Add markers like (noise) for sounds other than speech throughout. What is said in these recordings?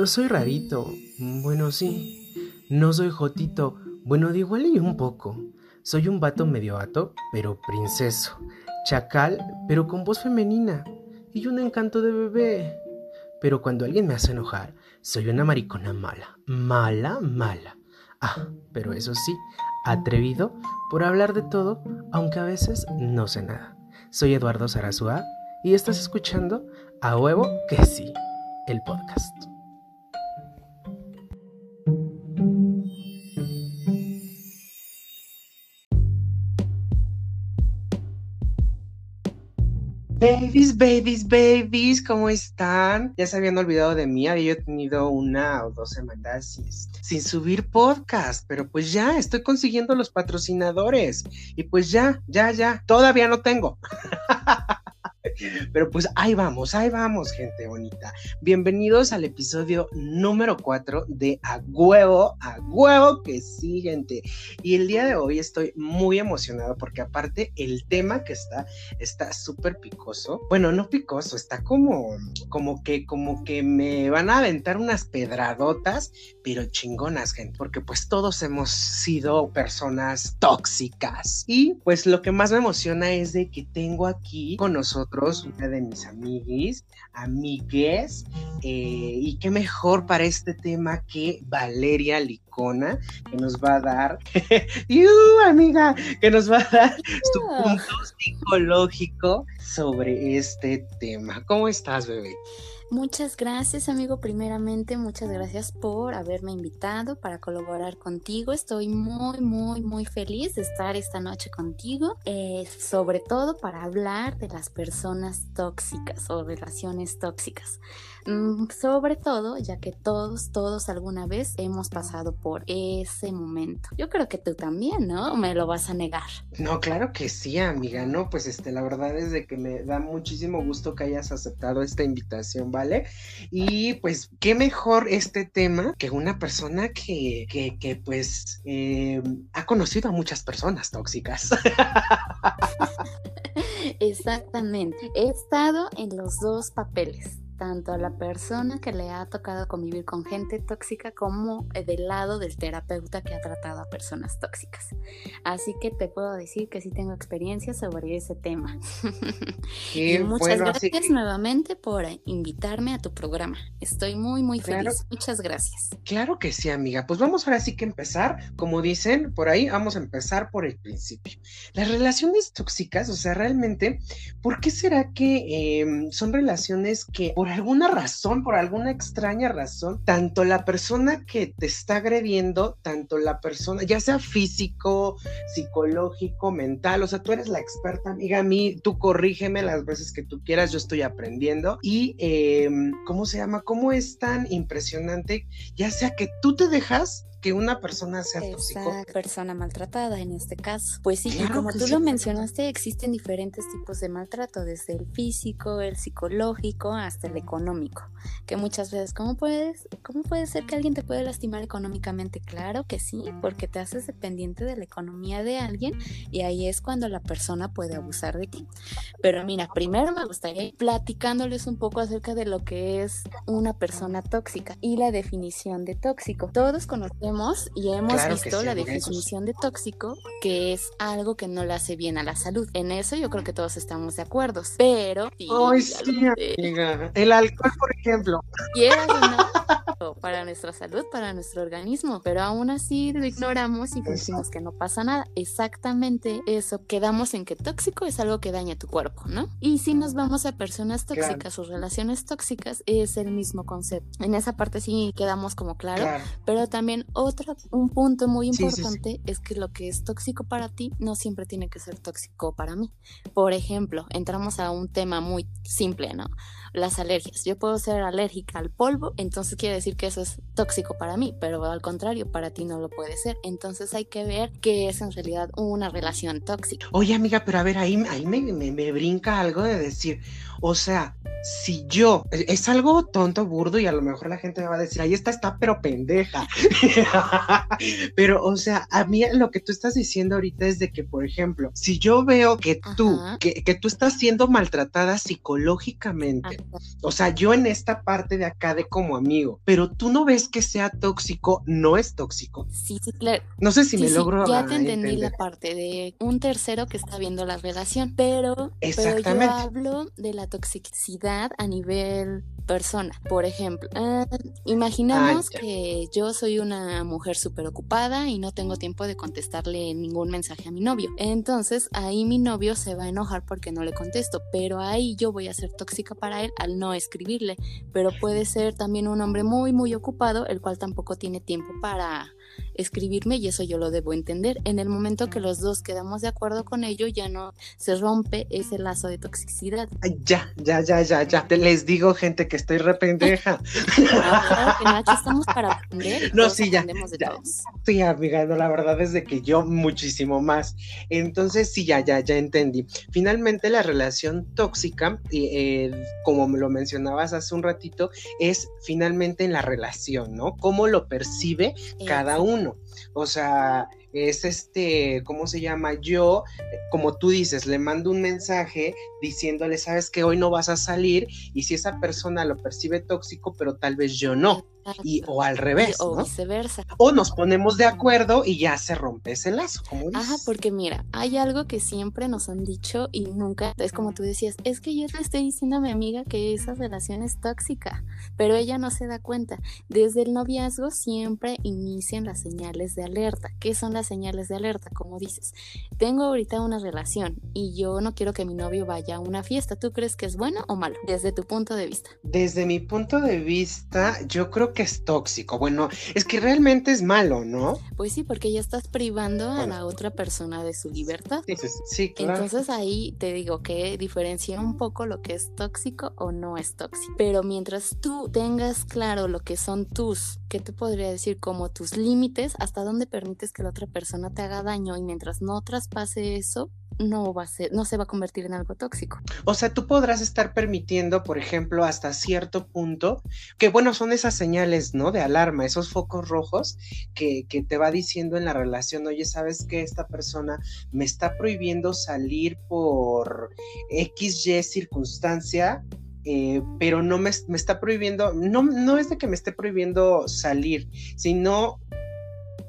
No soy rarito, bueno sí. No soy jotito, bueno de igual y un poco. Soy un vato medio vato, pero princeso. Chacal, pero con voz femenina. Y un encanto de bebé. Pero cuando alguien me hace enojar, soy una maricona mala. Mala, mala. Ah, pero eso sí, atrevido por hablar de todo, aunque a veces no sé nada. Soy Eduardo Sarazúa y estás escuchando A Huevo que sí, el podcast. Babies, babies, babies, ¿cómo están? Ya se habían olvidado de mí, había tenido una o dos semanas sin, subir podcast, pero pues ya estoy consiguiendo los patrocinadores y pues ya, ya, ya, todavía no tengo. (laughs) Pero pues ahí vamos, ahí vamos, gente bonita. Bienvenidos al episodio número 4 de A Huevo, A Huevo que sí, gente. Y el día de hoy estoy muy emocionado porque aparte el tema que está está súper picoso. Bueno, no picoso, está como como que como que me van a aventar unas pedradotas, pero chingonas, gente, porque pues todos hemos sido personas tóxicas. Y pues lo que más me emociona es de que tengo aquí con nosotros de mis amiguis, amigues, eh, y qué mejor para este tema que Valeria Que nos va a dar, (laughs) ¡Yu, amiga! Que nos va a dar su punto psicológico sobre este tema. ¿Cómo estás, bebé? Muchas gracias, amigo. Primeramente, muchas gracias por haberme invitado para colaborar contigo. Estoy muy, muy, muy feliz de estar esta noche contigo, eh, sobre todo para hablar de las personas tóxicas o relaciones tóxicas. Mm, sobre todo, ya que todos, todos alguna vez hemos pasado por ese momento. Yo creo que tú también, ¿no? Me lo vas a negar. No, claro que sí, amiga, ¿no? Pues este, la verdad es de que me da muchísimo gusto que hayas aceptado esta invitación, ¿vale? Y pues, qué mejor este tema que una persona que, que, que pues, eh, ha conocido a muchas personas tóxicas. (laughs) Exactamente. He estado en los dos papeles tanto a la persona que le ha tocado convivir con gente tóxica como del lado del terapeuta que ha tratado a personas tóxicas. Así que te puedo decir que sí tengo experiencia sobre ese tema. (laughs) y muchas gracias nuevamente por invitarme a tu programa. Estoy muy, muy feliz. Muchas gracias. Claro que sí, amiga. Pues vamos ahora sí que empezar, como dicen por ahí, vamos a empezar por el principio. Las relaciones tóxicas, o sea, realmente, ¿por qué será que em, son relaciones que por alguna razón, por alguna extraña razón, tanto la persona que te está agrediendo, tanto la persona, ya sea físico, psicológico, mental, o sea, tú eres la experta, amiga, a mí, tú corrígeme las veces que tú quieras, yo estoy aprendiendo. Y, em, ¿cómo se llama? ¿Cómo es tan impresionante? Ya sea que tú te dejas que una persona sea Esa persona maltratada en este caso. Pues sí, y como tú lo mencionaste, existen diferentes tipos de maltrato, desde el físico, el psicológico, hasta el económico. Que muchas veces, ¿cómo puedes, cómo puede ser que alguien te puede lastimar económicamente? Claro que sí, porque te haces dependiente de la economía de alguien y ahí es cuando la persona puede abusar de ti. Pero mira, primero me gustaría ir platicándoles un poco acerca de lo que es una persona tóxica y la definición de tóxico. Todos conocemos y hemos visto la definición de tóxico, que es algo que no le hace bien a la salud. En eso yo creo que todos estamos de acuerdo. Pero. El alcohol, por ejemplo. (laughs) para nuestra salud, para nuestro organismo, pero aún así lo ignoramos y decimos que no pasa nada. Exactamente eso. Quedamos en que tóxico es algo que daña tu cuerpo, ¿no? Y si nos vamos a personas tóxicas o relaciones tóxicas, es el mismo concepto. En esa parte sí quedamos como claro, pero también otro, un punto muy importante es que lo que es tóxico para ti no siempre tiene que ser tóxico para mí. Por ejemplo, entramos a un tema muy simple, ¿no? Las alergias. Yo puedo ser alérgica al polvo, entonces quiere decir que eso es tóxico para mí, pero al contrario, para ti no lo puede ser. Entonces hay que ver qué es en realidad una relación tóxica. Oye, amiga, pero a ver, ahí, ahí me, me brinca algo de decir, o sea, si yo, es algo tonto, burdo, y a lo mejor la gente me va a decir, ahí está, está, pero pendeja. (laughs) pero, o sea, a mí lo que tú estás diciendo ahorita es de que, por ejemplo, si yo veo que tú, que, que, tú estás siendo maltratada psicológicamente, o sea, yo en esta parte de acá de como amigo, pero tú no ves que sea tóxico, no es tóxico. Sí, sí, claro. No sé si me logro. Ya te entendí la parte de un tercero que está viendo la relación, pero, pero yo hablo de la toxicidad a nivel persona. Por ejemplo, eh, imaginamos ah, que yo soy una mujer súper ocupada y no tengo tiempo de contestarle ningún mensaje a mi novio. Entonces ahí mi novio se va a enojar porque no le contesto, pero ahí yo voy a ser tóxica para él al no escribirle. Pero puede ser también un hombre muy, muy ocupado, el cual tampoco tiene tiempo para escribirme y eso yo lo debo entender. En el momento que los dos quedamos de acuerdo con ello, ya no se rompe ese lazo de toxicidad. ya, ya, ya, ya, ya. Les digo, gente, que estoy re pendeja. aquí estamos para aprender. No, sí, ya. Sí, amiga, no, la verdad es de que yo muchísimo más. Entonces, sí, ya, ya, ya entendí. Finalmente, la relación tóxica, eh, como me lo mencionabas hace un ratito, es finalmente en la relación, ¿no? Cómo lo percibe cada uno. O sea, es este, ¿cómo se llama? Yo, como tú dices, le mando un mensaje diciéndole, sabes que hoy no vas a salir y si esa persona lo percibe tóxico, pero tal vez yo no y, o al revés. o viceversa. O nos ponemos de acuerdo y ya se rompe ese lazo, como dices. Ajá, porque mira, hay algo que siempre nos han dicho y nunca, es como tú decías, es que yo le estoy diciendo a mi amiga que esa relación es tóxica, pero ella no se da cuenta. Desde el noviazgo siempre inician las señales de alerta. ¿Qué son las señales de alerta? Como dices, tengo ahorita una relación y yo no quiero que mi novio vaya a una fiesta. ¿Tú crees que es bueno o malo? Desde tu punto de vista. Desde mi punto de vista, yo creo que es tóxico. Bueno, es que realmente es malo, ¿no? Pues sí, porque ya estás privando a la otra persona de su libertad. Sí, claro. Entonces ahí te digo que diferencia un poco lo que es tóxico o no es tóxico. Pero mientras tú tengas claro lo que son tus, ¿qué te podría decir? Como tus límites, hasta dónde permites que la otra persona te haga daño y mientras no traspase eso, no va a ser, no se va a convertir en algo tóxico. O sea, tú podrás estar permitiendo, por ejemplo, hasta cierto punto, que bueno, son esas señales, ¿no? De alarma, esos focos rojos que, que te va diciendo en la relación, oye, ¿sabes que esta persona me está prohibiendo salir por XY circunstancia? Eh, pero no me, me, está prohibiendo, no, no es de que me esté prohibiendo salir, sino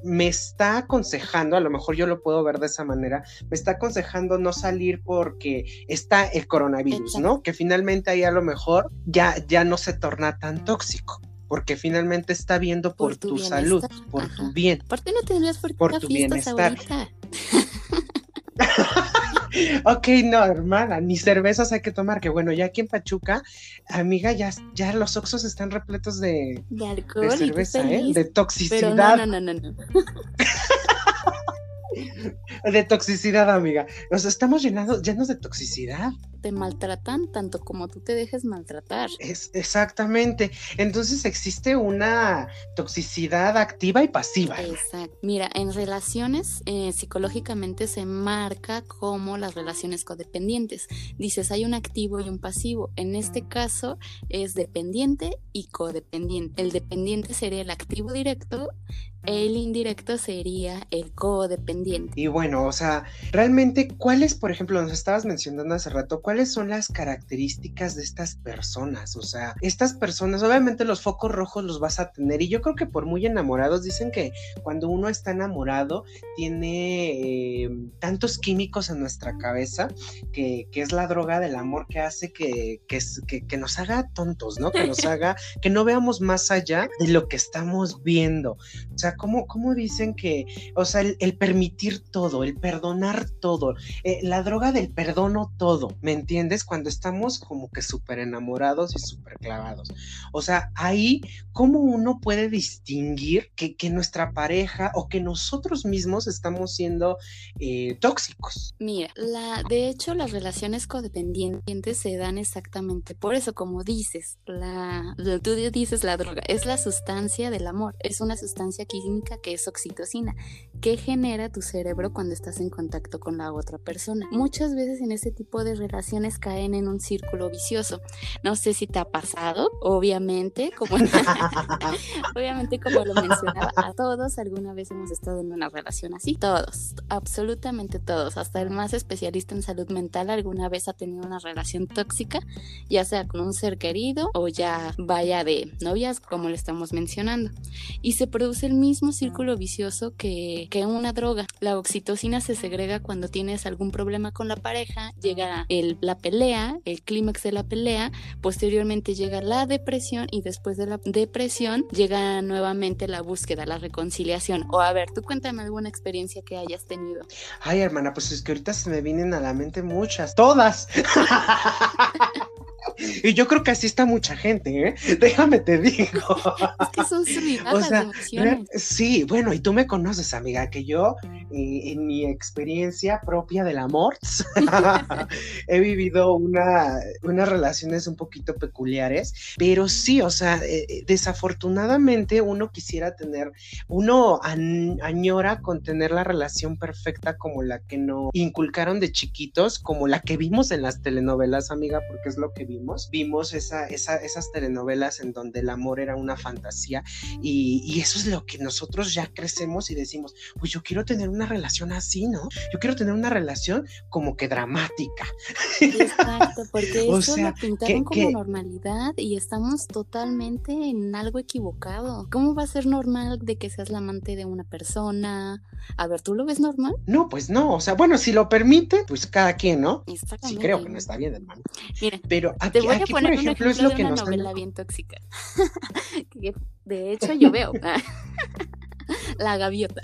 me está aconsejando, a lo mejor yo lo puedo ver de esa manera, me está aconsejando no salir porque está el coronavirus, ¿no? Que finalmente ahí a lo mejor ya, ya no se torna tan tóxico porque finalmente está viendo por, tu, salud, por tu bien. ¿Por qué no tendrías por, por tu bienestar? (laughs) ok, no, hermana, ni cervezas hay que tomar, que bueno, ya aquí en Pachuca, amiga, ya, ya los oxos están repletos de, de alcohol de cerveza, ¿eh? De toxicidad. no, no, no, no. (laughs) (laughs) de toxicidad, amiga. Nos estamos llenando, llenos de toxicidad te maltratan tanto como tú te dejes maltratar. Es exactamente. Entonces existe una toxicidad activa y pasiva. Exacto. Mira, en relaciones eh, psicológicamente se marca como las relaciones codependientes. Dices, hay un activo y un pasivo. En este caso es dependiente y codependiente. El dependiente sería el activo directo el indirecto sería el codependiente. Y bueno, o sea, realmente, ¿cuáles, por ejemplo, nos estabas mencionando hace rato, cuáles son las características de estas personas? O sea, estas personas, obviamente los focos rojos los vas a tener y yo creo que por muy enamorados, dicen que cuando uno está enamorado tiene eh, tantos químicos en nuestra cabeza que, es la droga del amor que hace que, que, que nos haga tontos, ¿no? Que nos (laughs) haga, que no veamos más allá de lo que estamos viendo. O sea, ¿cómo, dicen que, o sea, el, permitir todo, el perdonar todo, eh, la droga del perdono todo, ¿me entiendes? Cuando estamos como que súper enamorados y súper clavados. O sea, ahí, ¿cómo uno puede distinguir que, nuestra pareja o que nosotros mismos estamos siendo eh, tóxicos? Mira, la, de hecho, las relaciones codependientes se dan exactamente por eso, como dices, la, tú dices la droga, es la sustancia del amor, es una sustancia que que es oxitocina, que genera tu cerebro cuando estás en contacto con la otra persona. Muchas veces en este tipo de relaciones relaciones caen en un círculo vicioso. No sé si te ha pasado, obviamente, como, (laughs) obviamente como lo mencionaba, a todos alguna vez hemos estado en una relación así, todos, absolutamente todos, hasta el más especialista en salud mental alguna vez ha tenido una relación tóxica, ya sea con un ser querido o ya vaya de novias, como le estamos mencionando. Y se produce el mismo círculo vicioso que, que una droga. La oxitocina se segrega cuando tienes algún problema con la pareja, llega el, la pelea, el clímax de la pelea, posteriormente llega la depresión y después de la depresión llega nuevamente la búsqueda, la reconciliación. O a ver, tú cuéntame alguna experiencia que hayas tenido. Ay, hermana, pues es que ahorita se me vienen a la mente muchas, todas. (laughs) Y yo creo que así está mucha gente, ¿eh? Déjame te digo. Es que son o sea, Sí, bueno, y tú me conoces, amiga, que yo, eh, en mi experiencia propia del amor, (laughs) he vivido una, unas relaciones un poquito peculiares, pero sí, o sea, eh, eh, desafortunadamente uno quisiera tener, uno añora con tener la relación perfecta como la que no inculcaron de chiquitos, como la que vimos en las telenovelas, amiga, porque es lo que vimos. Vimos esa, esas telenovelas en donde el amor era una fantasía y, y, eso es lo que nosotros ya crecemos y decimos, pues yo quiero tener una relación así, ¿no? Yo quiero tener una relación como que dramática. Exacto, porque (laughs) eso lo pintaron como normalidad y estamos totalmente en algo equivocado. ¿Cómo va a ser normal de que seas la amante de una persona? A ver, ¿tú lo ves normal? No, pues no, o sea, bueno, si lo permite, pues cada quien, ¿no? Sí creo que no está bien, hermano. Mira, pero aquí, te voy a poner por ejemplo, es lo que una nos novela bien tóxica. (laughs) de hecho, yo veo (laughs) la gaviota.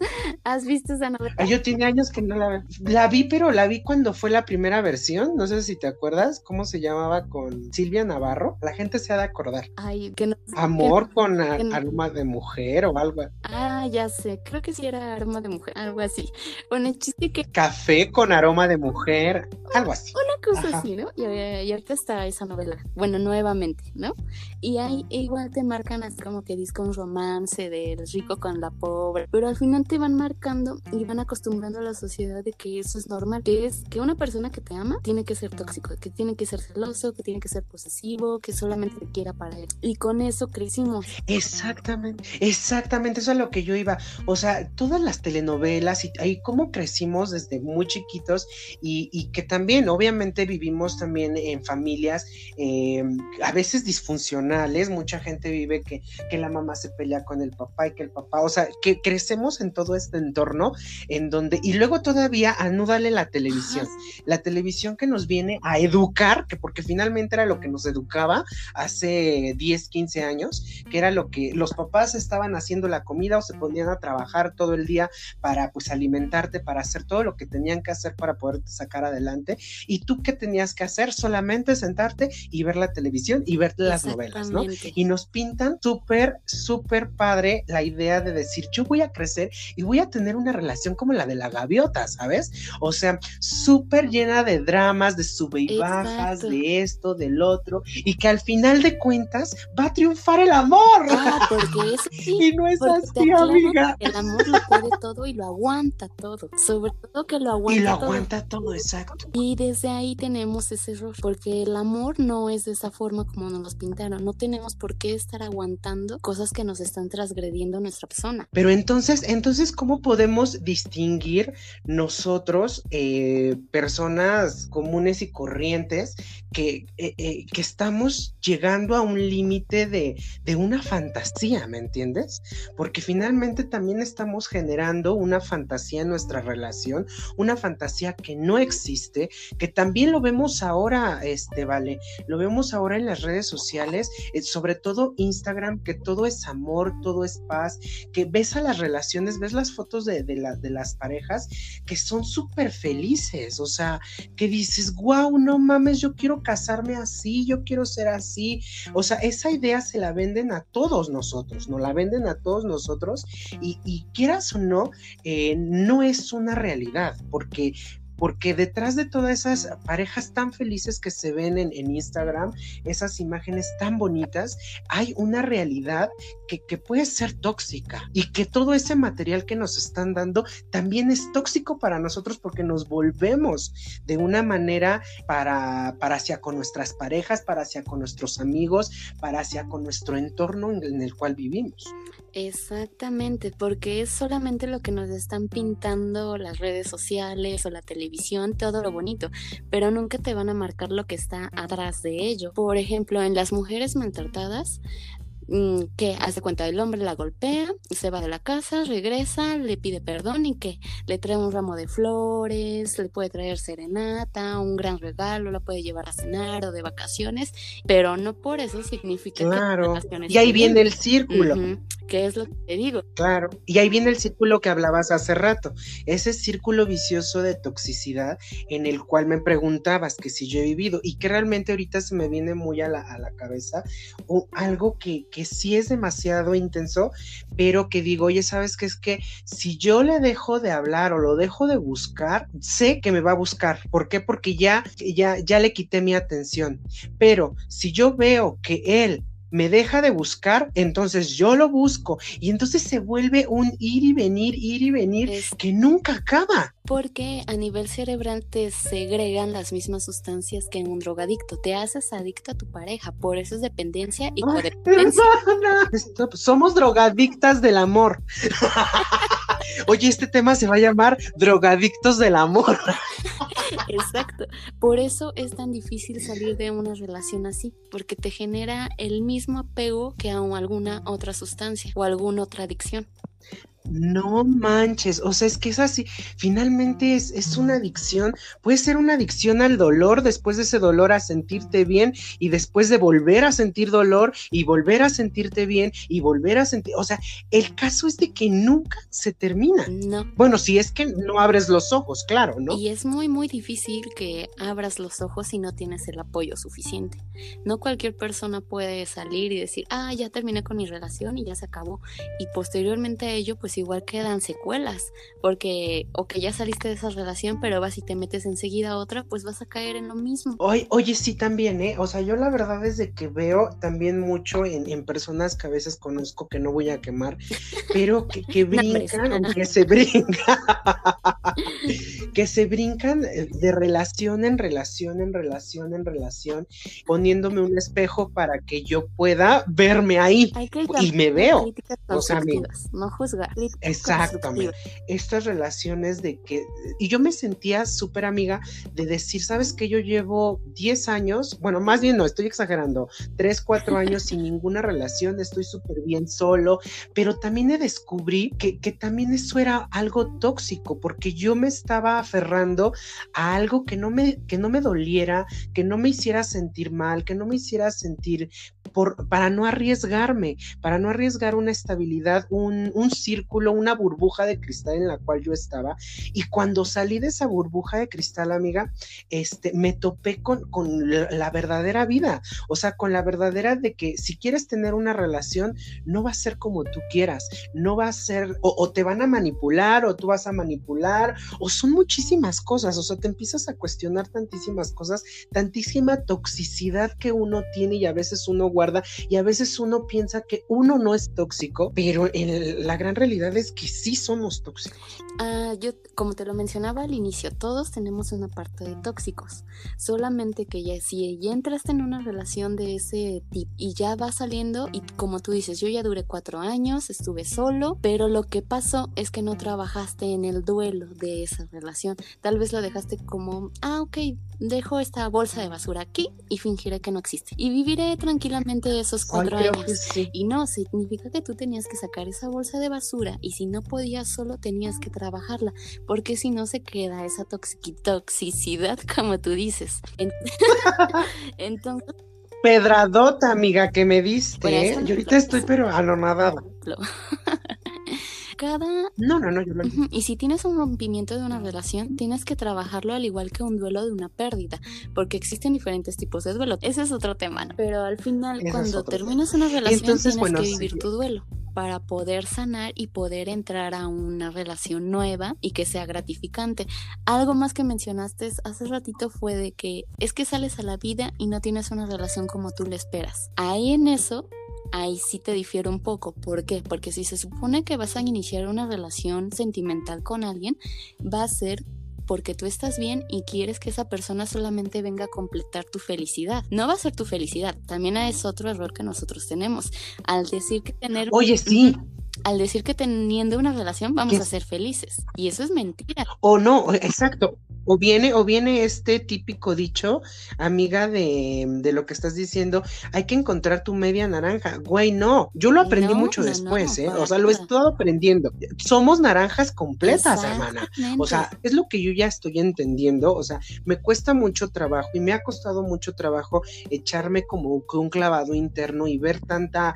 (laughs) ¿Has visto esa novela? Yo tiene años que no la. La vi, pero la vi cuando fue la primera versión. No sé si te acuerdas cómo se llamaba con Silvia Navarro. La gente se ha de acordar. Ay, que no. Amor con aroma de mujer o algo. Ah, ya sé. Creo que sí era aroma de mujer, algo así. Bueno, el chiste que. Café con aroma de mujer, algo así. Una cosa así, ¿no? Y, y, ahorita está esa novela. Bueno, nuevamente, ¿no? Y ahí igual te marcan así como que disco un romance del rico con la pobre. Pero al final te van marcando y van acostumbrando a la sociedad de que eso es normal, que es que una persona que te ama tiene que ser tóxico, que tiene que ser celoso, que tiene que ser posesivo, que solamente te quiera para él. Y con eso crecimos. Exactamente, exactamente, eso es lo que yo iba. O sea, todas las telenovelas y ahí cómo crecimos desde muy chiquitos y, que también, obviamente, vivimos también en familias eh, a veces disfuncionales. Mucha gente vive que, que la mamá se pelea con el papá y que el papá, o sea, que crecemos en todo este entorno en donde, y luego todavía anúdale la televisión, la televisión que nos viene a educar, que porque finalmente era lo que nos educaba hace 10, 15 años, que era lo que los papás estaban haciendo la comida o se ponían a trabajar todo el día para pues alimentarte, para hacer todo lo que tenían que hacer para poderte sacar adelante. Y tú qué tenías que hacer? Solamente sentarte y ver la televisión y ver las novelas, ¿no? Y nos pintan súper, súper padre la idea de decir, yo voy a crecer y voy a tener una relación como la de la gaviota, ¿sabes? O sea, súper llena de dramas, de sube y bajas, de esto, del otro, y que al final de cuentas va a triunfar el amor. Ah, porque es así. (laughs) y no es así, amiga. El amor lo puede todo y lo aguanta todo. Sobre todo que lo aguanta. Y lo aguanta todo, exacto. Y desde ahí tenemos ese error, porque el amor no es de esa forma como nos los pintaron. No tenemos por qué estar aguantando cosas que nos están transgrediendo nuestra persona. Pero entonces, entonces, ¿cómo podemos distinguir nosotros, eh, personas comunes y corrientes, que, eh, eh, que estamos llegando a un límite de, de, una fantasía, ¿me entiendes? Porque finalmente también estamos generando una fantasía en nuestra relación, una fantasía que no existe, que también lo vemos ahora, este, vale, lo vemos ahora en las redes sociales, sobre todo Instagram, que todo es amor, todo es paz, que ves a las relaciones, ves las fotos de, de, las parejas que son súper felices, o sea, que dices, wow, no mames, yo quiero casarme así, yo quiero ser así, o sea, esa idea se la venden a todos nosotros, no la venden a todos nosotros y, quieras o no, eh, no es una realidad, porque porque detrás de todas esas parejas tan felices que se ven en, Instagram, esas imágenes tan bonitas, hay una realidad que, puede ser tóxica y que todo ese material que nos están dando también es tóxico para nosotros porque nos volvemos de una manera para, para hacia con nuestras parejas, para hacia con nuestros amigos, para hacia con nuestro entorno en el cual vivimos. Exactamente, porque es solamente lo que nos están pintando las redes sociales o la televisión, todo lo bonito, pero nunca te van a marcar lo que está atrás de ello. Por ejemplo, en las mujeres maltratadas, que hace cuenta el hombre la golpea, se va de la casa, regresa, le pide perdón y que le trae un ramo de flores, le puede traer serenata, un gran regalo, la puede llevar a cenar o de vacaciones, pero no por eso significa claro. que y ahí viene el círculo. que es lo que te digo. Claro, y ahí viene el círculo que hablabas hace rato, ese círculo vicioso de toxicidad en el cual me preguntabas que si yo he vivido y que realmente ahorita se me viene muy a la, a la cabeza o algo que sí es demasiado intenso, pero que digo, oye, ¿sabes qué? Es que si yo le dejo de hablar o lo dejo de buscar, sé que me va a buscar. ¿Por qué? Porque ya, ya, ya le quité mi atención. Pero si yo veo que él me deja de buscar, entonces yo lo busco y entonces se vuelve un ir y venir, ir y venir que nunca acaba. Porque a nivel cerebral te segregan las mismas sustancias que en un drogadicto, te haces adicto a tu pareja, por eso es dependencia y codependencia. Somos drogadictas del amor. (laughs) Oye, este tema se va a llamar drogadictos del amor. (laughs) Exacto. Por eso es tan difícil salir de una relación así, porque te genera el mismo apego que a alguna otra sustancia o alguna otra adicción. No manches, o sea, es que es así, finalmente es, es, una adicción, puede ser una adicción al dolor, después de ese dolor a sentirte bien y después de volver a sentir dolor y volver a sentirte bien y volver a sentir, o sea, el caso es de que nunca se termina. No. Bueno, si es que no abres los ojos, claro, ¿no? Y es muy, muy difícil que abras los ojos si no tienes el apoyo suficiente. No cualquier persona puede salir y decir, ah, ya terminé con mi relación y ya se acabó. Y posteriormente ello, pues igual quedan secuelas, porque o que ya saliste de esa relación, pero vas y te metes enseguida a otra, pues vas a caer en lo mismo. Oye, oye sí, también, ¿eh? O sea, yo la verdad es de que veo también mucho en, personas que a veces conozco que no voy a quemar, pero que, que (laughs) brincan, que se brincan, (laughs) que se brincan de relación en relación, en relación, en relación, poniéndome un espejo para que yo pueda verme ahí y me veo. O sea, no juzgar. Exactamente. Estas relaciones de que, y yo me sentía súper amiga de decir, sabes que yo llevo 10 años, bueno, más bien no, estoy exagerando, 3, 4 (laughs) años sin ninguna relación, estoy súper bien solo, pero también descubrí que, que también eso era algo tóxico, porque yo me estaba aferrando a algo que no me, que no me doliera, que no me hiciera sentir mal, que no me hiciera sentir por, para no arriesgarme, para no arriesgar una estabilidad, un, un círculo una burbuja de cristal en la cual yo estaba. Y cuando salí de esa burbuja de cristal, amiga, este, me topé con, con la verdadera vida. O sea, con la verdadera de que si quieres tener una relación, no va a ser como tú quieras. No va a ser, o, te van a manipular, o tú vas a manipular, o son muchísimas cosas. O sea, te empiezas a cuestionar tantísimas cosas, tantísima toxicidad que uno tiene y a veces uno guarda y a veces uno piensa que uno no es tóxico, pero en la gran realidad es que sí somos tóxicos. Ah, yo, como te lo mencionaba al inicio, todos tenemos una parte de tóxicos. Solamente que ya si ya entraste en una relación de ese tipo y ya va saliendo, y como tú dices, yo ya duré cuatro años, estuve solo, pero lo que pasó es que no trabajaste en el duelo de esa relación. Tal vez lo dejaste como, ah, ok, dejo esta bolsa de basura aquí y fingiré que no existe. Y viviré tranquilamente esos cuatro años. Y no, significa que tú tenías que sacar esa bolsa de basura y si no podías solo tenías que trabajarla, porque si no se queda esa toxicidad (laughs) como tú dices. (laughs) Entonces... Pedradota, amiga, que me diste. ¿eh? Yo ahorita estoy pero anonadada. (laughs) cada... No, no, no, yo lo... Y si tienes un rompimiento de una relación, tienes que trabajarlo al igual que un duelo de una pérdida, porque existen diferentes tipos de duelo. Ese es otro tema, ¿no? Pero al final, cuando terminas una relación, tienes que vivir tu duelo. para poder sanar y poder entrar a una relación nueva y que sea gratificante. Algo más que mencionaste hace ratito fue de que es que sales a la vida y no tienes una relación como tú le esperas. Ahí en eso ahí sí te difiere un poco. ¿Por qué? Porque si se supone que vas a iniciar una relación sentimental con alguien, va a ser porque tú estás bien y quieres que esa persona solamente venga a completar tu felicidad. No va a ser tu felicidad, también es otro error que nosotros tenemos. Al decir que tener... Oye, sí. (laughs) Al decir que teniendo una relación vamos a ser felices. Y eso es mentira. O no, exacto. O viene, o viene este típico dicho, amiga de, de, lo que estás diciendo, hay que encontrar tu media naranja. Güey, no, yo lo aprendí mucho después, ¿eh? O sea, lo he estado aprendiendo. Somos naranjas completas, hermana. O sea, es lo que yo ya estoy entendiendo. O sea, me cuesta mucho trabajo y me ha costado mucho trabajo echarme como un clavado interno y ver tanta,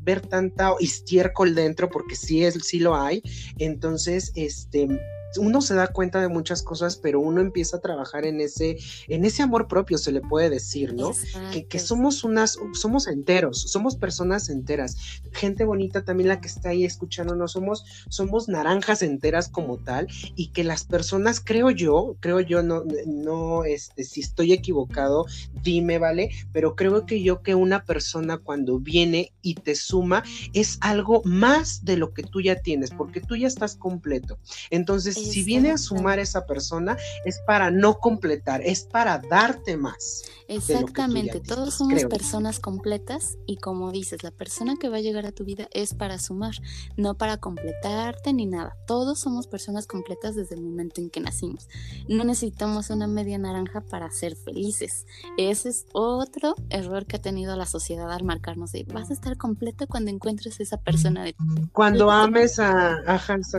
ver tanta estiércol dentro, porque sí es, sí lo hay. Entonces, este uno se da cuenta de muchas cosas, pero uno empieza a trabajar en ese, en ese amor propio, se le puede decir, ¿no? Que, que, somos unas, somos enteros, somos personas enteras, gente bonita también la que está ahí escuchándonos, somos, somos naranjas enteras como tal, y que las personas, creo yo, creo yo, no, no, este, si estoy equivocado, dime, ¿vale? Pero creo que yo que una persona cuando viene y te suma es algo más de lo que tú ya tienes, porque tú ya estás completo. Entonces, si viene a sumar esa persona, es para no completar, es para darte más. Exactamente, todos somos personas completas y como dices, la persona que va a llegar a tu vida es para sumar, no para completarte ni nada. Todos somos personas completas desde el momento en que nacimos. No necesitamos una media naranja para ser felices. Ese es otro error que ha tenido la sociedad al marcarnos de vas a estar completa cuando encuentres esa persona de Cuando ames a,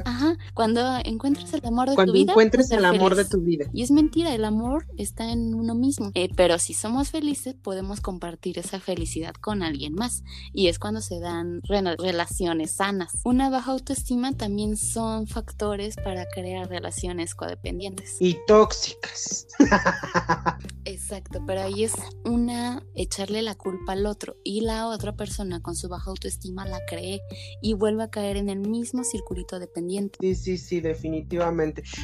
Ajá, cuando encuentres el amor de tu vida. Cuando encuentres el amor de tu vida. Y es mentira, el amor está en uno mismo. Eh, pero si somos felices, podemos compartir esa felicidad con alguien más. Y es cuando se dan relaciones sanas. Una baja autoestima también son factores para crear relaciones codependientes. Y tóxicas. (laughs) Exacto, pero ahí es una echarle la culpa al otro y la otra persona con su baja autoestima la cree y vuelve a caer en el mismo circulito dependiente. Sí, sí, sí, definitivamente.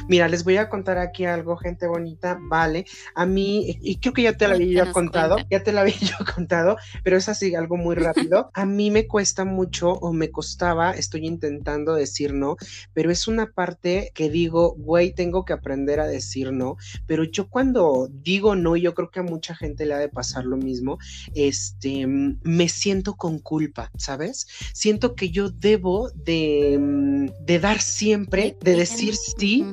Mira, les voy a contar aquí algo, gente bonita, vale. A mí, y creo que ya te la había contado, ya te la (laughs) había yo contado, pero es así, algo muy rápido. (laughs) A mí me cuesta mucho o me costaba, estoy intentando decir no, pero es una parte que digo, güey, tengo que aprender a decir no, pero yo cuando digo no, yo creo que a mucha gente le ha de pasar lo mismo, este, me siento con culpa, ¿sabes? Siento que yo debo de, de dar siempre, de decir sí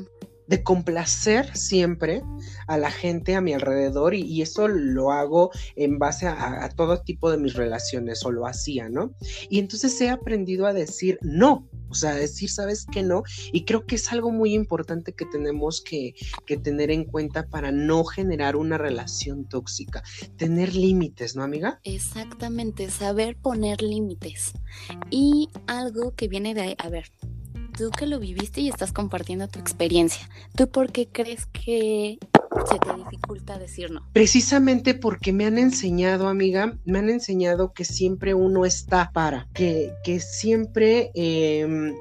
de complacer siempre a la gente a mi alrededor y, eso lo hago en base a, todo tipo de mis relaciones o lo hacía, ¿no? Y entonces he aprendido a decir no, o sea, decir, ¿sabes qué no? Y creo que es algo muy importante que tenemos que, que tener en cuenta para no generar una relación tóxica, tener límites, ¿no, amiga? Exactamente, saber poner límites. Y algo que viene de ahí, a ver, tú que lo viviste y estás compartiendo tu experiencia, ¿tú por qué crees que se te dificulta decir no? Precisamente porque me han enseñado, amiga, me han enseñado que siempre uno está para, que, que siempre... Eh,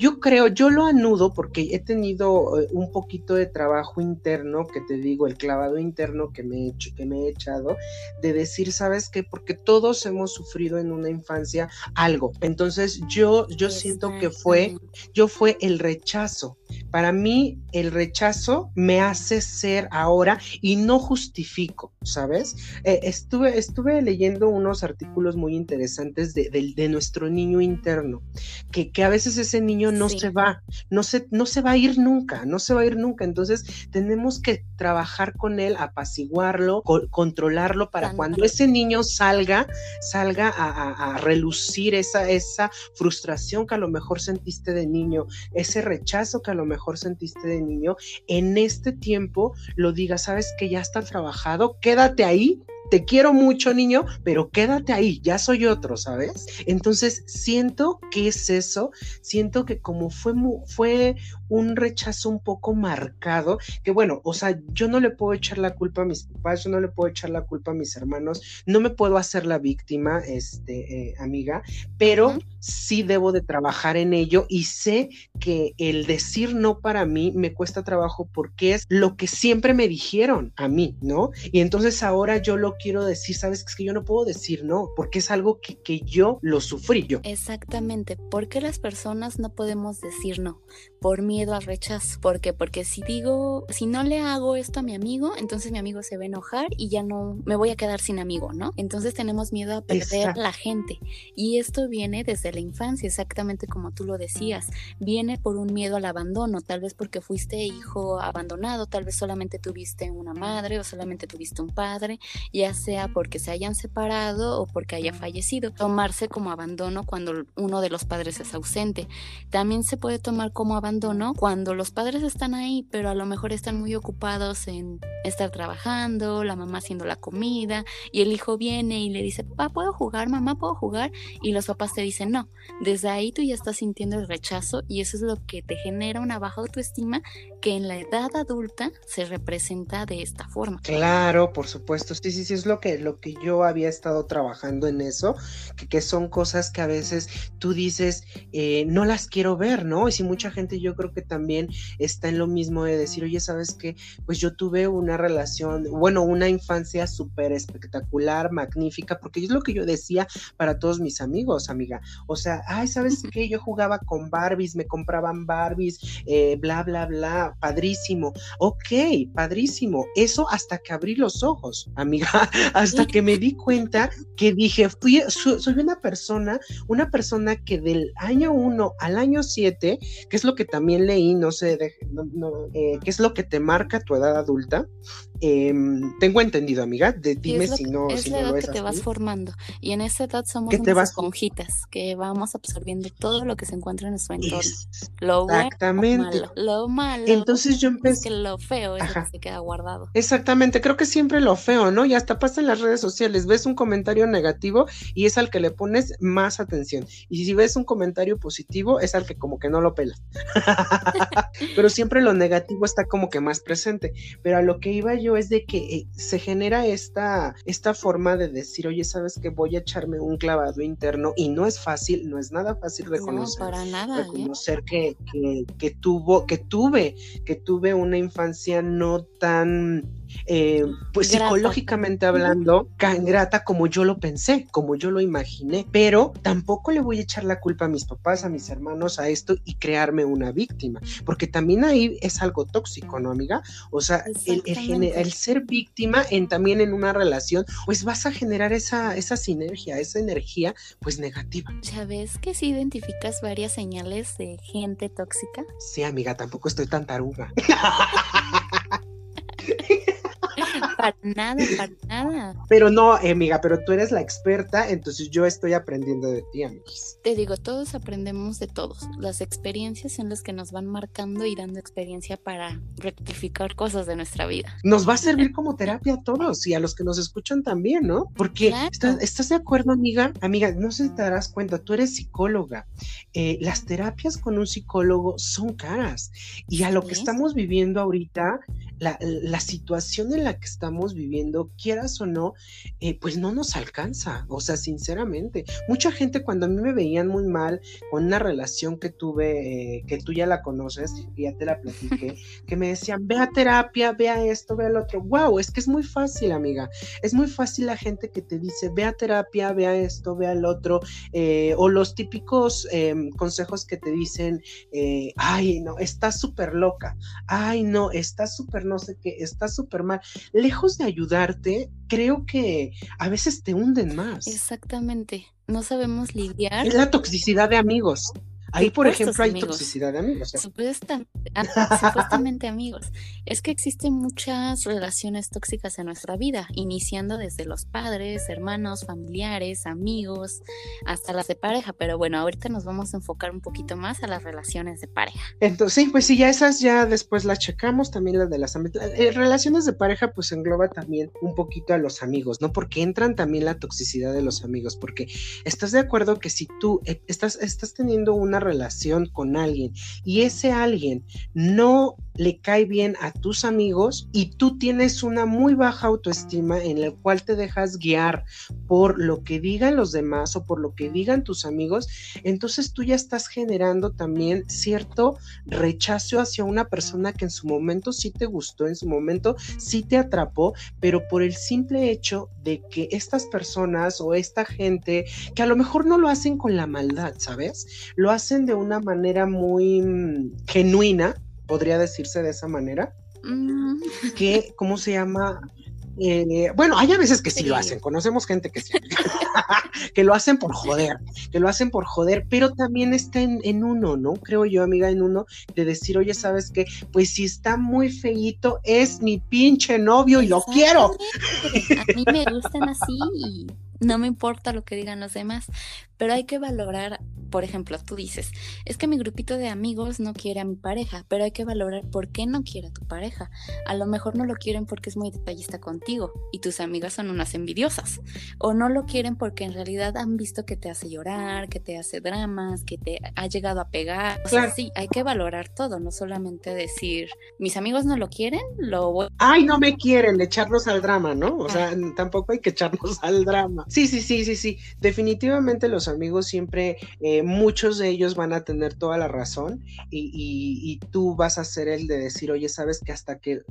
yo creo, yo lo anudo porque he tenido eh, un poquito de trabajo interno, que te digo, el clavado interno que me he, hecho, que me he echado, de decir, ¿sabes qué? Porque todos hemos sufrido en una infancia algo. Entonces yo, yo siento que fue, yo fue el rechazo. Para mí, el rechazo me hace ser ahora y no justifico, ¿sabes? Eh, estuve, estuve leyendo unos artículos muy interesantes de, de, nuestro niño interno, que, que a veces ese niño no se va, no se, no se va a ir nunca, no se va a ir nunca. Entonces tenemos que trabajar con él, apaciguarlo, controlarlo para cuando ese niño salga, salga a, relucir esa, esa frustración que a lo mejor sentiste de niño, ese rechazo que a lo mejor sentiste de niño, en este tiempo lo diga, sabes que ya está trabajado, quédate ahí te quiero mucho, niño, pero quédate ahí, ya soy otro, ¿sabes? Entonces, siento que es eso, siento que como fue, fue un rechazo un poco marcado, que bueno, o sea, yo no le puedo echar la culpa a mis papás, yo no le puedo echar la culpa a mis hermanos, no me puedo hacer la víctima, este, eh, amiga, pero sí debo de trabajar en ello y sé que el decir no para mí me cuesta trabajo porque es lo que siempre me dijeron a mí, ¿no? Y entonces ahora yo lo quiero decir, sabes, es que yo no puedo decir no, porque es algo que, que yo lo sufrí yo. Exactamente, ¿por qué las personas no podemos decir no? Por miedo al rechazo. ¿Por qué? Porque si digo, si no le hago esto a mi amigo, entonces mi amigo se va a enojar y ya no me voy a quedar sin amigo, ¿no? Entonces tenemos miedo a perder la gente. Y esto viene desde la infancia, exactamente como tú lo decías. Viene por un miedo al abandono, tal vez porque fuiste hijo abandonado, tal vez solamente tuviste una madre o solamente tuviste un padre, ya sea porque se hayan separado o porque haya fallecido. Tomarse como abandono cuando uno de los padres es ausente. También se puede tomar como abandono cuando los padres están ahí, pero a lo mejor están muy ocupados en estar trabajando, la mamá haciendo la comida y el hijo viene y le dice, papá, ¿puedo jugar? Mamá, ¿puedo jugar? Y los papás te dicen, no. Desde ahí tú ya estás sintiendo el rechazo y eso es lo que te genera una baja autoestima que en la edad adulta se representa de esta forma. Claro, por supuesto. Sí, sí, sí, es lo que, lo que yo había estado trabajando en eso, que, que son cosas que a veces tú dices, eh, no las quiero ver, ¿no? Y si mucha gente yo creo que también está en lo mismo de decir, oye, ¿sabes qué? Pues yo tuve una relación, bueno, una infancia súper espectacular, magnífica, porque es lo que yo decía para todos mis amigos, amiga. O sea, ay, ¿sabes qué? Yo jugaba con Barbies, me compraban Barbies, eh, bla, bla, bla, padrísimo. Ok, padrísimo. Eso hasta que abrí los ojos, amiga, (laughs) hasta que me di cuenta que dije, fui, soy una persona, una persona que del año 1 al año 7, que es lo que también leí, no sé, de, eh, que es lo que te marca tu edad adulta, Em, tengo entendido, amiga, de, dime si no. Es si la no edad que te vas formando. Y en esa edad somos unas esponjitas que vamos absorbiendo todo lo que se encuentra en nuestro entorno. (laughs) Lo Exactamente. lo malo. Entonces yo empecé. Es que lo feo es lo que se queda guardado. Exactamente. Creo que siempre lo feo, ¿no? Y hasta pasa en las redes sociales. Ves un comentario negativo y es al que le pones más atención. Y si ves un comentario positivo, es al que como que no lo pelas. (laughs) Pero siempre lo negativo está como que más presente. Pero a lo que iba yo es de que eh, se genera esta, esta forma de decir, oye, sabes que voy a echarme un clavado interno y no es fácil, no es nada fácil reconocer, para nada, ¿eh? reconocer que, que, tuvo, que tuve, que tuve una infancia no tan eh, pues psicológicamente hablando, tan grata como yo lo pensé, como yo lo imaginé, pero tampoco le voy a echar la culpa a mis papás, a mis hermanos, a esto y crearme una víctima, porque también ahí es algo tóxico, ¿no, amiga? O sea, el, el, ser víctima en también en una relación, pues vas a generar esa, esa sinergia, esa energía, pues negativa. ¿Ya ves que si identificas varias señales de gente tóxica? Sí, amiga, tampoco estoy tan taruga. (laughs) para nada, para nada. Pero no, amiga, pero tú eres la experta, entonces yo estoy aprendiendo de ti, amigos. Te digo, todos aprendemos de todos. Las experiencias son las que nos van marcando y dando experiencia para rectificar cosas de nuestra vida. Nos va a servir como terapia a todos y a los que nos escuchan también, ¿no? Porque ¿estás, de acuerdo, amiga? Amiga, no sé si te darás cuenta, tú eres psicóloga. Eh, las terapias con un psicólogo son caras y a lo que estamos viviendo ahorita, la, la situación en la que estamos viviendo, quieras o no, eh, pues no nos alcanza. O sea, sinceramente, mucha gente cuando a mí me veían muy mal con una relación que tuve, eh, que tú ya la conoces, y ya te la platiqué, (laughs) que me decían, ve a terapia, vea esto, vea lo otro. Wow, es que es muy fácil, amiga. Es muy fácil la gente que te dice, ve a terapia, vea esto, vea lo otro, eh, o los típicos em, consejos que te dicen, ay, no, estás súper loca, ay, no, estás súper no sé qué, estás súper mal lejos de ayudarte, creo que a veces te hunden más. Exactamente. No sabemos lidiar. Es la toxicidad de amigos. Ahí, por ejemplo, hay toxicidad de amigos. Ah, supuestamente, amigos. Es que existen muchas relaciones tóxicas en nuestra vida, iniciando desde los padres, hermanos, familiares, amigos, hasta las de pareja. Pero bueno, ahorita nos vamos a enfocar un poquito más a las relaciones de pareja. Entonces, sí, pues sí, ya esas ya después las checamos, también las de las eh, relaciones de pareja, pues engloba también un poquito a los amigos, ¿no? Porque entran también la toxicidad de los amigos, porque estás de acuerdo que si tú eh, estás, estás teniendo una relación con alguien y ese alguien no le cae bien a tus amigos y tú tienes una muy baja autoestima en la cual te dejas guiar por lo que digan los demás o por lo que digan tus amigos, entonces tú ya estás generando también cierto rechazo hacia una persona que en su momento sí te gustó, en su momento sí te atrapó, pero por el simple hecho de que estas personas o esta gente, que a lo mejor no lo hacen con la maldad, ¿sabes? Lo hacen de una manera muy mm, genuina, podría decirse de esa manera. Mm. Que, ¿cómo se llama? Eh, bueno, hay a veces que sí, lo hacen, conocemos gente que sí, (laughs) que lo hacen por joder, que lo hacen por joder, pero también está en, uno, ¿no? Creo yo, amiga, en uno, de decir, oye, ¿sabes qué? Pues si está muy feíto, es mi pinche novio y lo quiero. A mí me gustan así y no me importa lo que digan los demás, pero hay que valorar, por ejemplo, tú dices, es que mi grupito de amigos no quiere a mi pareja, pero hay que valorar por qué no quiere a tu pareja. A lo mejor no lo quieren porque es muy detallista contigo y tus amigas son unas envidiosas, o no lo quieren porque en realidad han visto que te hace llorar, que te hace dramas, que te ha llegado a pegar. O sea, sí, hay que valorar todo, no solamente decir, mis amigos no lo quieren, lo voy... Ay, no me quieren, echarnos al drama, ¿no? O sea, tampoco hay que echarnos (laughs) al drama. Sí, sí, sí, sí, sí. Definitivamente los amigos siempre, eh, muchos de ellos van a tener toda la razón y, y, tú vas a ser el de decir, oye, sabes que hasta que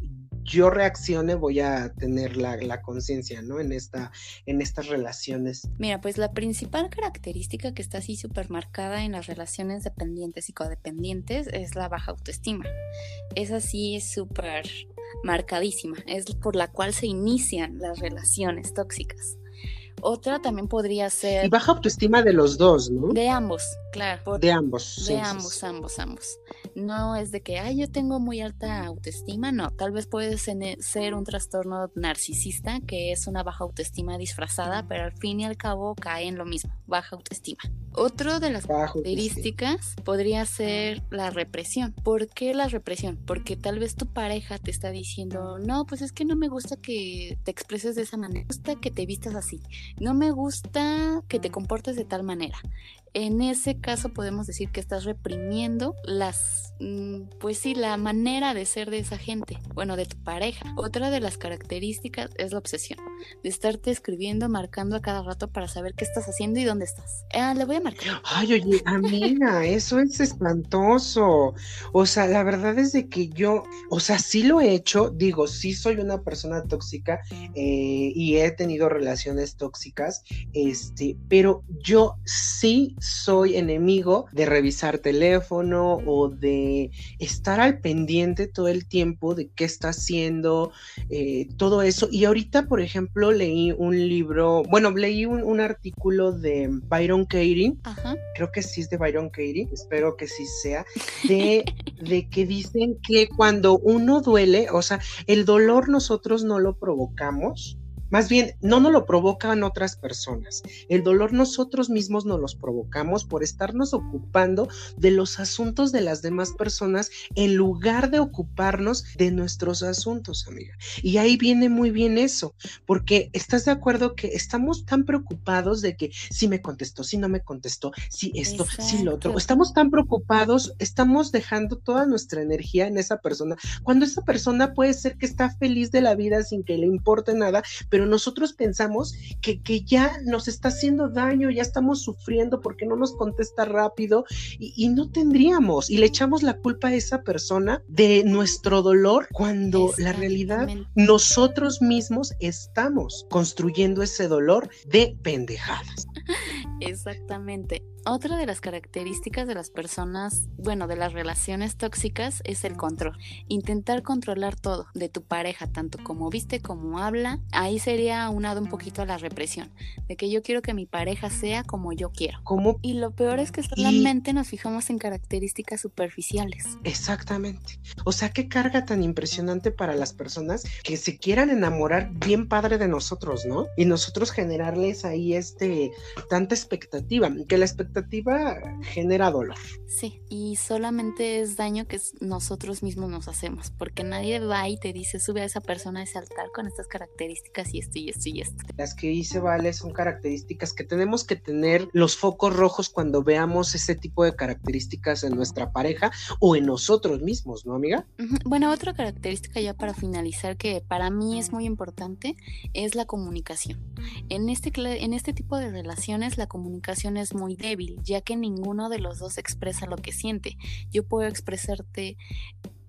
yo reaccione voy a tener la, conciencia, ¿no? En, esta, en estas relaciones. Mira, pues la principal característica que está así súper marcada en las relaciones dependientes y codependientes es la baja autoestima. Es así, súper marcadísima, es por la cual se inician las relaciones tóxicas. Otra también podría ser... Y baja autoestima de los dos, ¿no? De ambos, claro. de ambos. De ambos, ambos, ambos. No es de que, ay, yo tengo muy alta autoestima, no. Tal vez puede ser un trastorno narcisista, que es una baja autoestima disfrazada, pero al fin y al cabo cae en lo mismo, baja autoestima. Otro de las características podría ser la represión. ¿Por qué la represión? Porque tal vez tu pareja te está diciendo, no, pues es que no me gusta que te expreses de esa manera, me gusta que te vistas así, no me gusta que te comportes de tal manera. En ese caso podemos decir que estás reprimiendo las, mm, pues sí, la manera de ser de esa gente, bueno, de tu pareja. Otra de las características es la obsesión, de estarte escribiendo, marcando a cada rato para saber qué estás haciendo y dónde estás. Ah, le voy a marcar. Ay, oye, amiga, (laughs) eso es espantoso. O sea, la verdad es de que yo, o sea, sí lo he hecho, digo, sí soy una persona tóxica eh, y he tenido relaciones tóxicas, este, pero yo sí soy enemigo de revisar teléfono o de estar al pendiente todo el tiempo de qué está haciendo, eh, todo eso. Y ahorita, por ejemplo, leí un libro, bueno, leí un, artículo de Byron Katie, creo que sí es de Byron Katie, espero que sí sea, de, (laughs) de que dicen que cuando uno duele, o sea, el dolor nosotros no lo provocamos, más bien, no nos lo provocan otras personas. El dolor nosotros mismos nos los provocamos por estarnos ocupando de los asuntos de las demás personas en lugar de ocuparnos de nuestros asuntos, amiga. Y ahí viene muy bien eso, porque estás de acuerdo que estamos tan preocupados de que si me contestó, si no me contestó, si esto, si lo otro. Estamos tan preocupados, estamos dejando toda nuestra energía en esa persona, cuando esa persona puede ser que está feliz de la vida sin que le importe nada, pero pero nosotros pensamos que, ya nos está haciendo daño, ya estamos sufriendo porque no nos contesta rápido y, no tendríamos y le echamos la culpa a esa persona de nuestro dolor cuando la realidad nosotros mismos estamos construyendo ese dolor de pendejadas. (laughs) Exactamente. Otra de las características de las personas, bueno, de las relaciones tóxicas es el control. Intentar controlar todo de tu pareja, tanto como viste como habla. Ahí sería unado un poquito a la represión, de que yo quiero que mi pareja sea como yo quiero. ¿Cómo? Y lo peor es que solamente nos fijamos en características superficiales. Exactamente. O sea, qué carga tan impresionante para las personas que se quieran enamorar bien padre de nosotros, ¿no? Y nosotros generarles ahí este tanta expectativa, que la expectativa genera dolor. Sí, y solamente es daño que nosotros mismos nos hacemos, porque nadie va y te dice, sube a esa persona a ese altar con estas características y esto y esto y esto. Las que dice Vale son características que tenemos que tener los focos rojos cuando veamos ese tipo de características en nuestra pareja o en nosotros mismos, ¿no, amiga? Bueno, otra característica ya para finalizar que para mí es muy importante es la comunicación. En este, en este tipo de relaciones la comunicación es muy débil, ya que ninguno de los dos expresa lo que siente. Yo puedo expresarte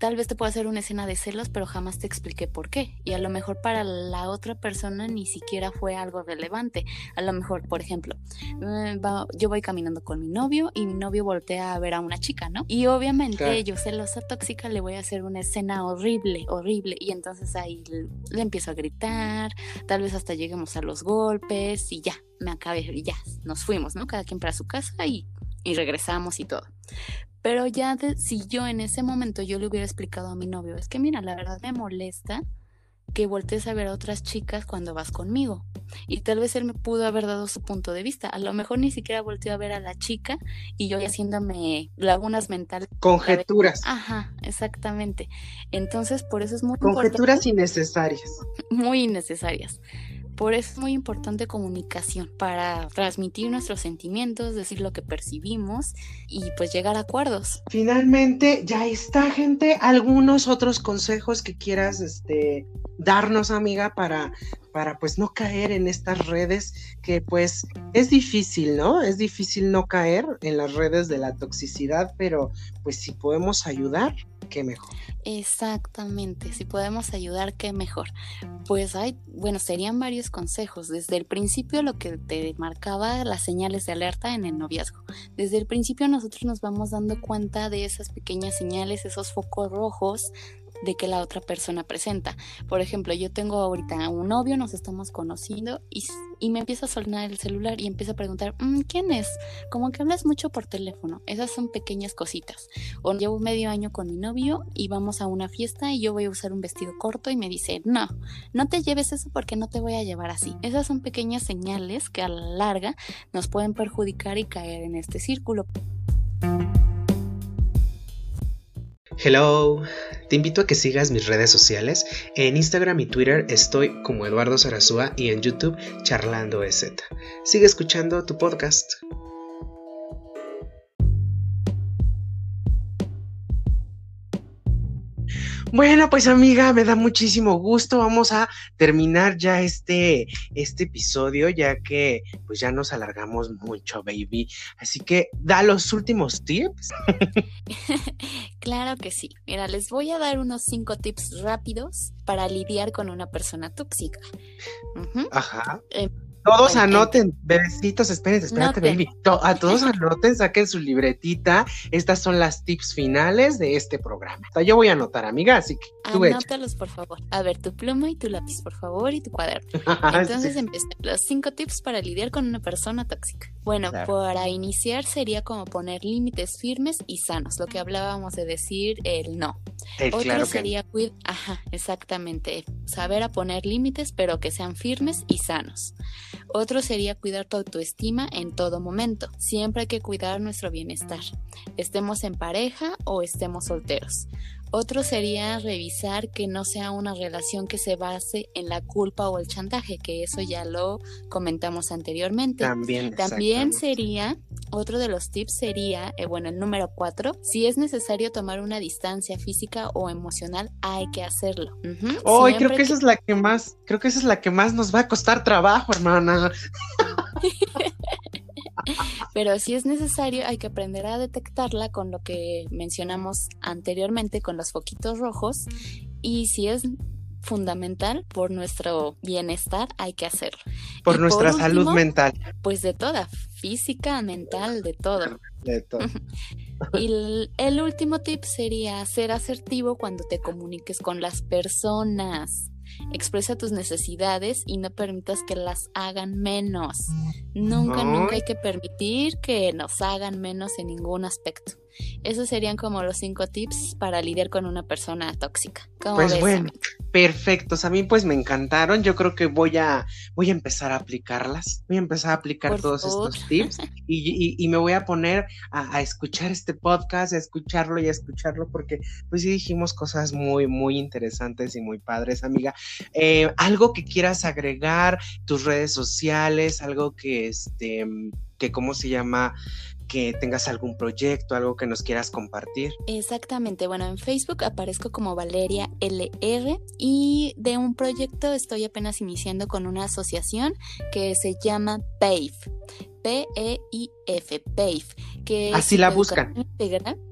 tal vez te pueda hacer una escena de celos, pero jamás te expliqué por qué. Y a lo mejor para la otra persona ni siquiera fue algo relevante. A lo mejor, por ejemplo, eh, yo voy caminando con mi novio y mi novio voltea a ver a una chica, ¿no? Y obviamente yo celosa tóxica le voy a hacer una escena horrible, horrible. Y entonces ahí le, empiezo a gritar, tal vez hasta lleguemos a los golpes y ya, me acabé y ya, nos fuimos, ¿no? Cada quien para su casa y y regresamos y todo. Pero ya si yo en ese momento yo le hubiera explicado a mi novio, es que mira, la verdad me molesta que voltees a ver a otras chicas cuando vas conmigo. Y tal vez él me pudo haber dado su punto de vista. A lo mejor ni siquiera volteó a ver a la chica y yo haciéndome lagunas mentales. Conjeturas. Ajá, exactamente. Entonces, por eso es muy Conjeturas innecesarias. (laughs) Muy innecesarias. Por eso es muy importante comunicación para transmitir nuestros sentimientos, decir lo que percibimos y pues llegar a acuerdos. Finalmente, ya está, gente. ¿Algunos otros consejos que quieras este, darnos, amiga, para, para pues no caer en estas redes que pues es difícil, ¿no? Es difícil no caer en las redes de la toxicidad, pero pues si podemos ayudar, qué mejor. Exactamente, si podemos ayudar, qué mejor. Pues hay, bueno, serían varios consejos. Desde el principio lo que te marcaba las señales de alerta en el noviazgo. Desde el principio nosotros nos vamos dando cuenta de esas pequeñas señales, esos focos rojos de que la otra persona presenta. Por ejemplo, yo tengo ahorita un novio, nos estamos conociendo y, me empieza a sonar el celular y empieza a preguntar, mm, ¿quién es? Como que hablas mucho por teléfono. Esas son pequeñas cositas. O llevo medio año con mi novio y vamos a una fiesta y yo voy a usar un vestido corto y me dice, no, no te lleves eso porque no te voy a llevar así. Esas son pequeñas señales que a la larga nos pueden perjudicar y caer en este círculo. Hello, te invito a que sigas mis redes sociales. En Instagram y Twitter estoy como Eduardo Sarazúa y en YouTube Charlando EZ. Sigue escuchando tu podcast. Bueno, pues amiga, me da muchísimo gusto. Vamos a terminar ya este, este episodio, ya que pues ya nos alargamos mucho, baby. Así que da los últimos tips. (laughs) claro que sí. Mira, les voy a dar unos cinco tips rápidos para lidiar con una persona tóxica. Ajá. Em, todos anoten, bebecitos, espérense, espérate, baby. a todos (laughs) anoten, saquen su libretita. Estas son las tips finales de este programa. yo voy a anotar, amiga, así que tú Anótalos, por favor. A ver, tu pluma y tu lápiz, por favor, y tu cuaderno. (laughs) Entonces empecé. Los cinco tips para lidiar con una persona tóxica. Bueno, para iniciar sería como poner límites firmes y sanos, lo que hablábamos de decir el no. Otro sería Ajá, exactamente. Saber a poner límites, pero que sean firmes y sanos. Otro sería cuidar tu autoestima en todo momento. Siempre hay que cuidar nuestro bienestar, estemos en pareja o estemos solteros. Otro sería revisar que no sea una relación que se base en la culpa o el chantaje, que eso ya lo comentamos anteriormente. También, También sería, otro de los tips sería, eh, bueno, el número cuatro, si es necesario tomar una distancia física o emocional, hay que hacerlo. Hoy creo que, esa es la que más, creo que esa es la que más nos va a costar trabajo, hermana. (laughs) (laughs) Pero si es necesario, hay que aprender a detectarla con lo que mencionamos anteriormente, con los foquitos rojos. Y si es fundamental por nuestro bienestar, hay que hacerlo. Por nuestra salud mental. Pues de toda, física, mental, de todo. De todo. (laughs) y el último tip sería ser asertivo cuando te comuniques con las personas. Expresa tus necesidades y no permitas que las hagan menos. Nunca, nunca hay que permitir que nos hagan menos en ningún aspecto. Esos serían como los cinco tips para lidiar con una persona tóxica. pues bueno, perfectos. A mí pues me encantaron. Yo creo que voy a, voy a empezar a aplicarlas. Voy a empezar a aplicar todos estos tips (laughs) y, me voy a poner a, escuchar este podcast, a escucharlo y a escucharlo porque pues sí dijimos cosas muy, muy interesantes y muy padres, amiga. Eh, algo que quieras agregar, tus redes sociales, algo que este, que cómo se llama, que tengas algún proyecto, algo que nos quieras compartir. Exactamente, bueno, en Facebook aparezco como Valeria LR y de un proyecto estoy apenas iniciando con una asociación que se llama PAVE. P-E-I-F, PAVE, que Así la buscan.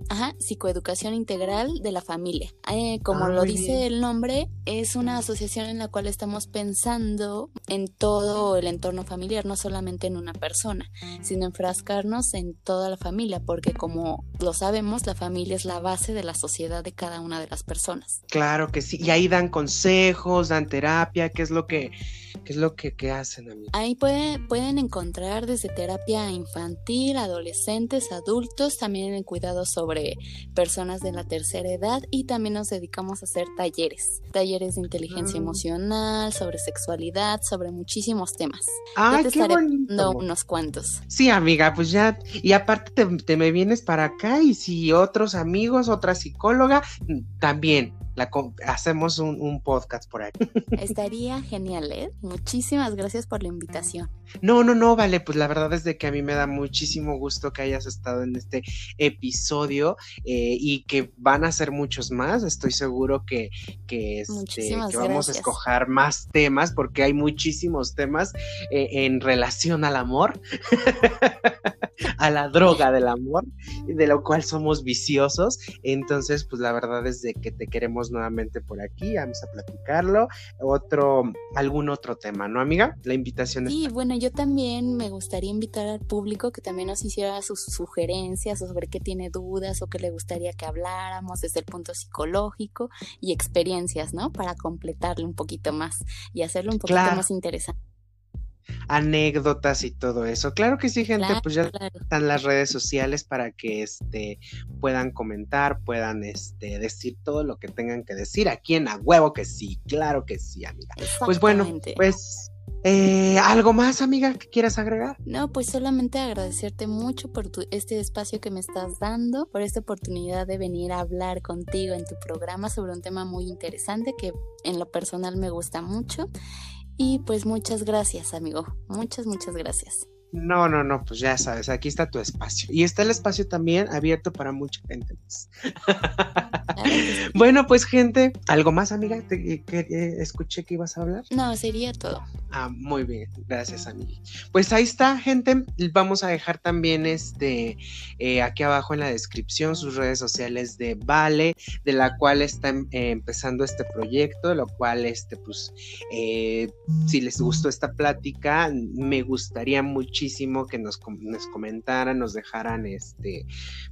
ajá, psicoeducación integral de la familia. Eh, como ah, lo dice el nombre, es una asociación en la cual estamos pensando en todo el entorno familiar, no solamente en una persona, sino enfrascarnos en toda la familia, porque como lo sabemos, la familia es la base de la sociedad de cada una de las personas. Claro que sí, y ahí dan consejos, dan terapia, ¿qué es lo que, qué es lo que, hacen? Ahí puede, pueden encontrar desde terapia infantil, adolescentes, adultos, también en cuidado sobre personas de la tercera edad y también nos dedicamos a hacer talleres, talleres de inteligencia ah. emocional, sobre sexualidad, sobre muchísimos temas. Ah, qué estaré unos cuantos. Sí, amiga, pues ya, y aparte te, te me vienes para acá y si otros amigos, otra psicóloga, también hacemos un, podcast por ahí. Estaría genial, ¿eh? Muchísimas gracias por la invitación. No, no, no, vale, pues la verdad es de que a mí me da muchísimo gusto que hayas estado en este episodio eh, y que van a ser muchos más. Estoy seguro que, que, este, vamos a escoger más temas porque hay muchísimos temas eh, en relación al amor, (laughs) a la droga del amor, de lo cual somos viciosos. Entonces, pues la verdad es de que te queremos nuevamente por aquí, vamos a platicarlo. Otro, algún otro tema, ¿no, amiga? La invitación es. Sí, bueno, yo también me gustaría invitar al público que también nos hiciera sus sugerencias sobre qué tiene dudas o qué le gustaría que habláramos desde el punto psicológico y experiencias, ¿no? Para completarle un poquito más y hacerlo un poquito más interesante anécdotas y todo eso. Claro que sí, gente, pues ya están las redes sociales para que este puedan comentar, puedan este decir todo lo que tengan que decir aquí en A Huevo que sí, claro que sí, amiga. Pues bueno, pues eh, ¿Algo más, amiga, que quieras agregar? No, pues solamente agradecerte mucho por este espacio que me estás dando, por esta oportunidad de venir a hablar contigo en tu programa sobre un tema muy interesante que en lo personal me gusta mucho y pues muchas gracias, amigo. Muchas, muchas gracias. No, no, no, pues ya sabes, aquí está tu espacio. Y está el espacio también abierto para mucha gente (laughs) bueno, pues gente, ¿algo más, amiga? ¿Te, que, eh, escuché que ibas a hablar? No, sería todo. Ah, muy bien, gracias, amiga. Pues ahí está, gente. Vamos a dejar también este eh, aquí abajo en la descripción sus redes sociales de Vale, de la cual está em, eh, empezando este proyecto, lo cual, este, pues, si les gustó esta plática, me gustaría mucho muchísimo que nos, comentaran, nos dejaran este,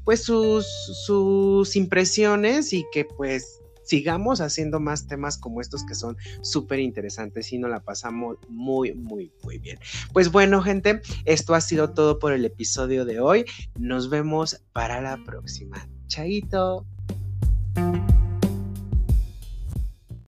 pues sus, sus impresiones y que pues sigamos haciendo más temas como estos que son súper interesantes y nos la pasamos muy, muy, muy bien. Pues bueno, gente, esto ha sido todo por el episodio de hoy. Nos vemos para la próxima. Chaito.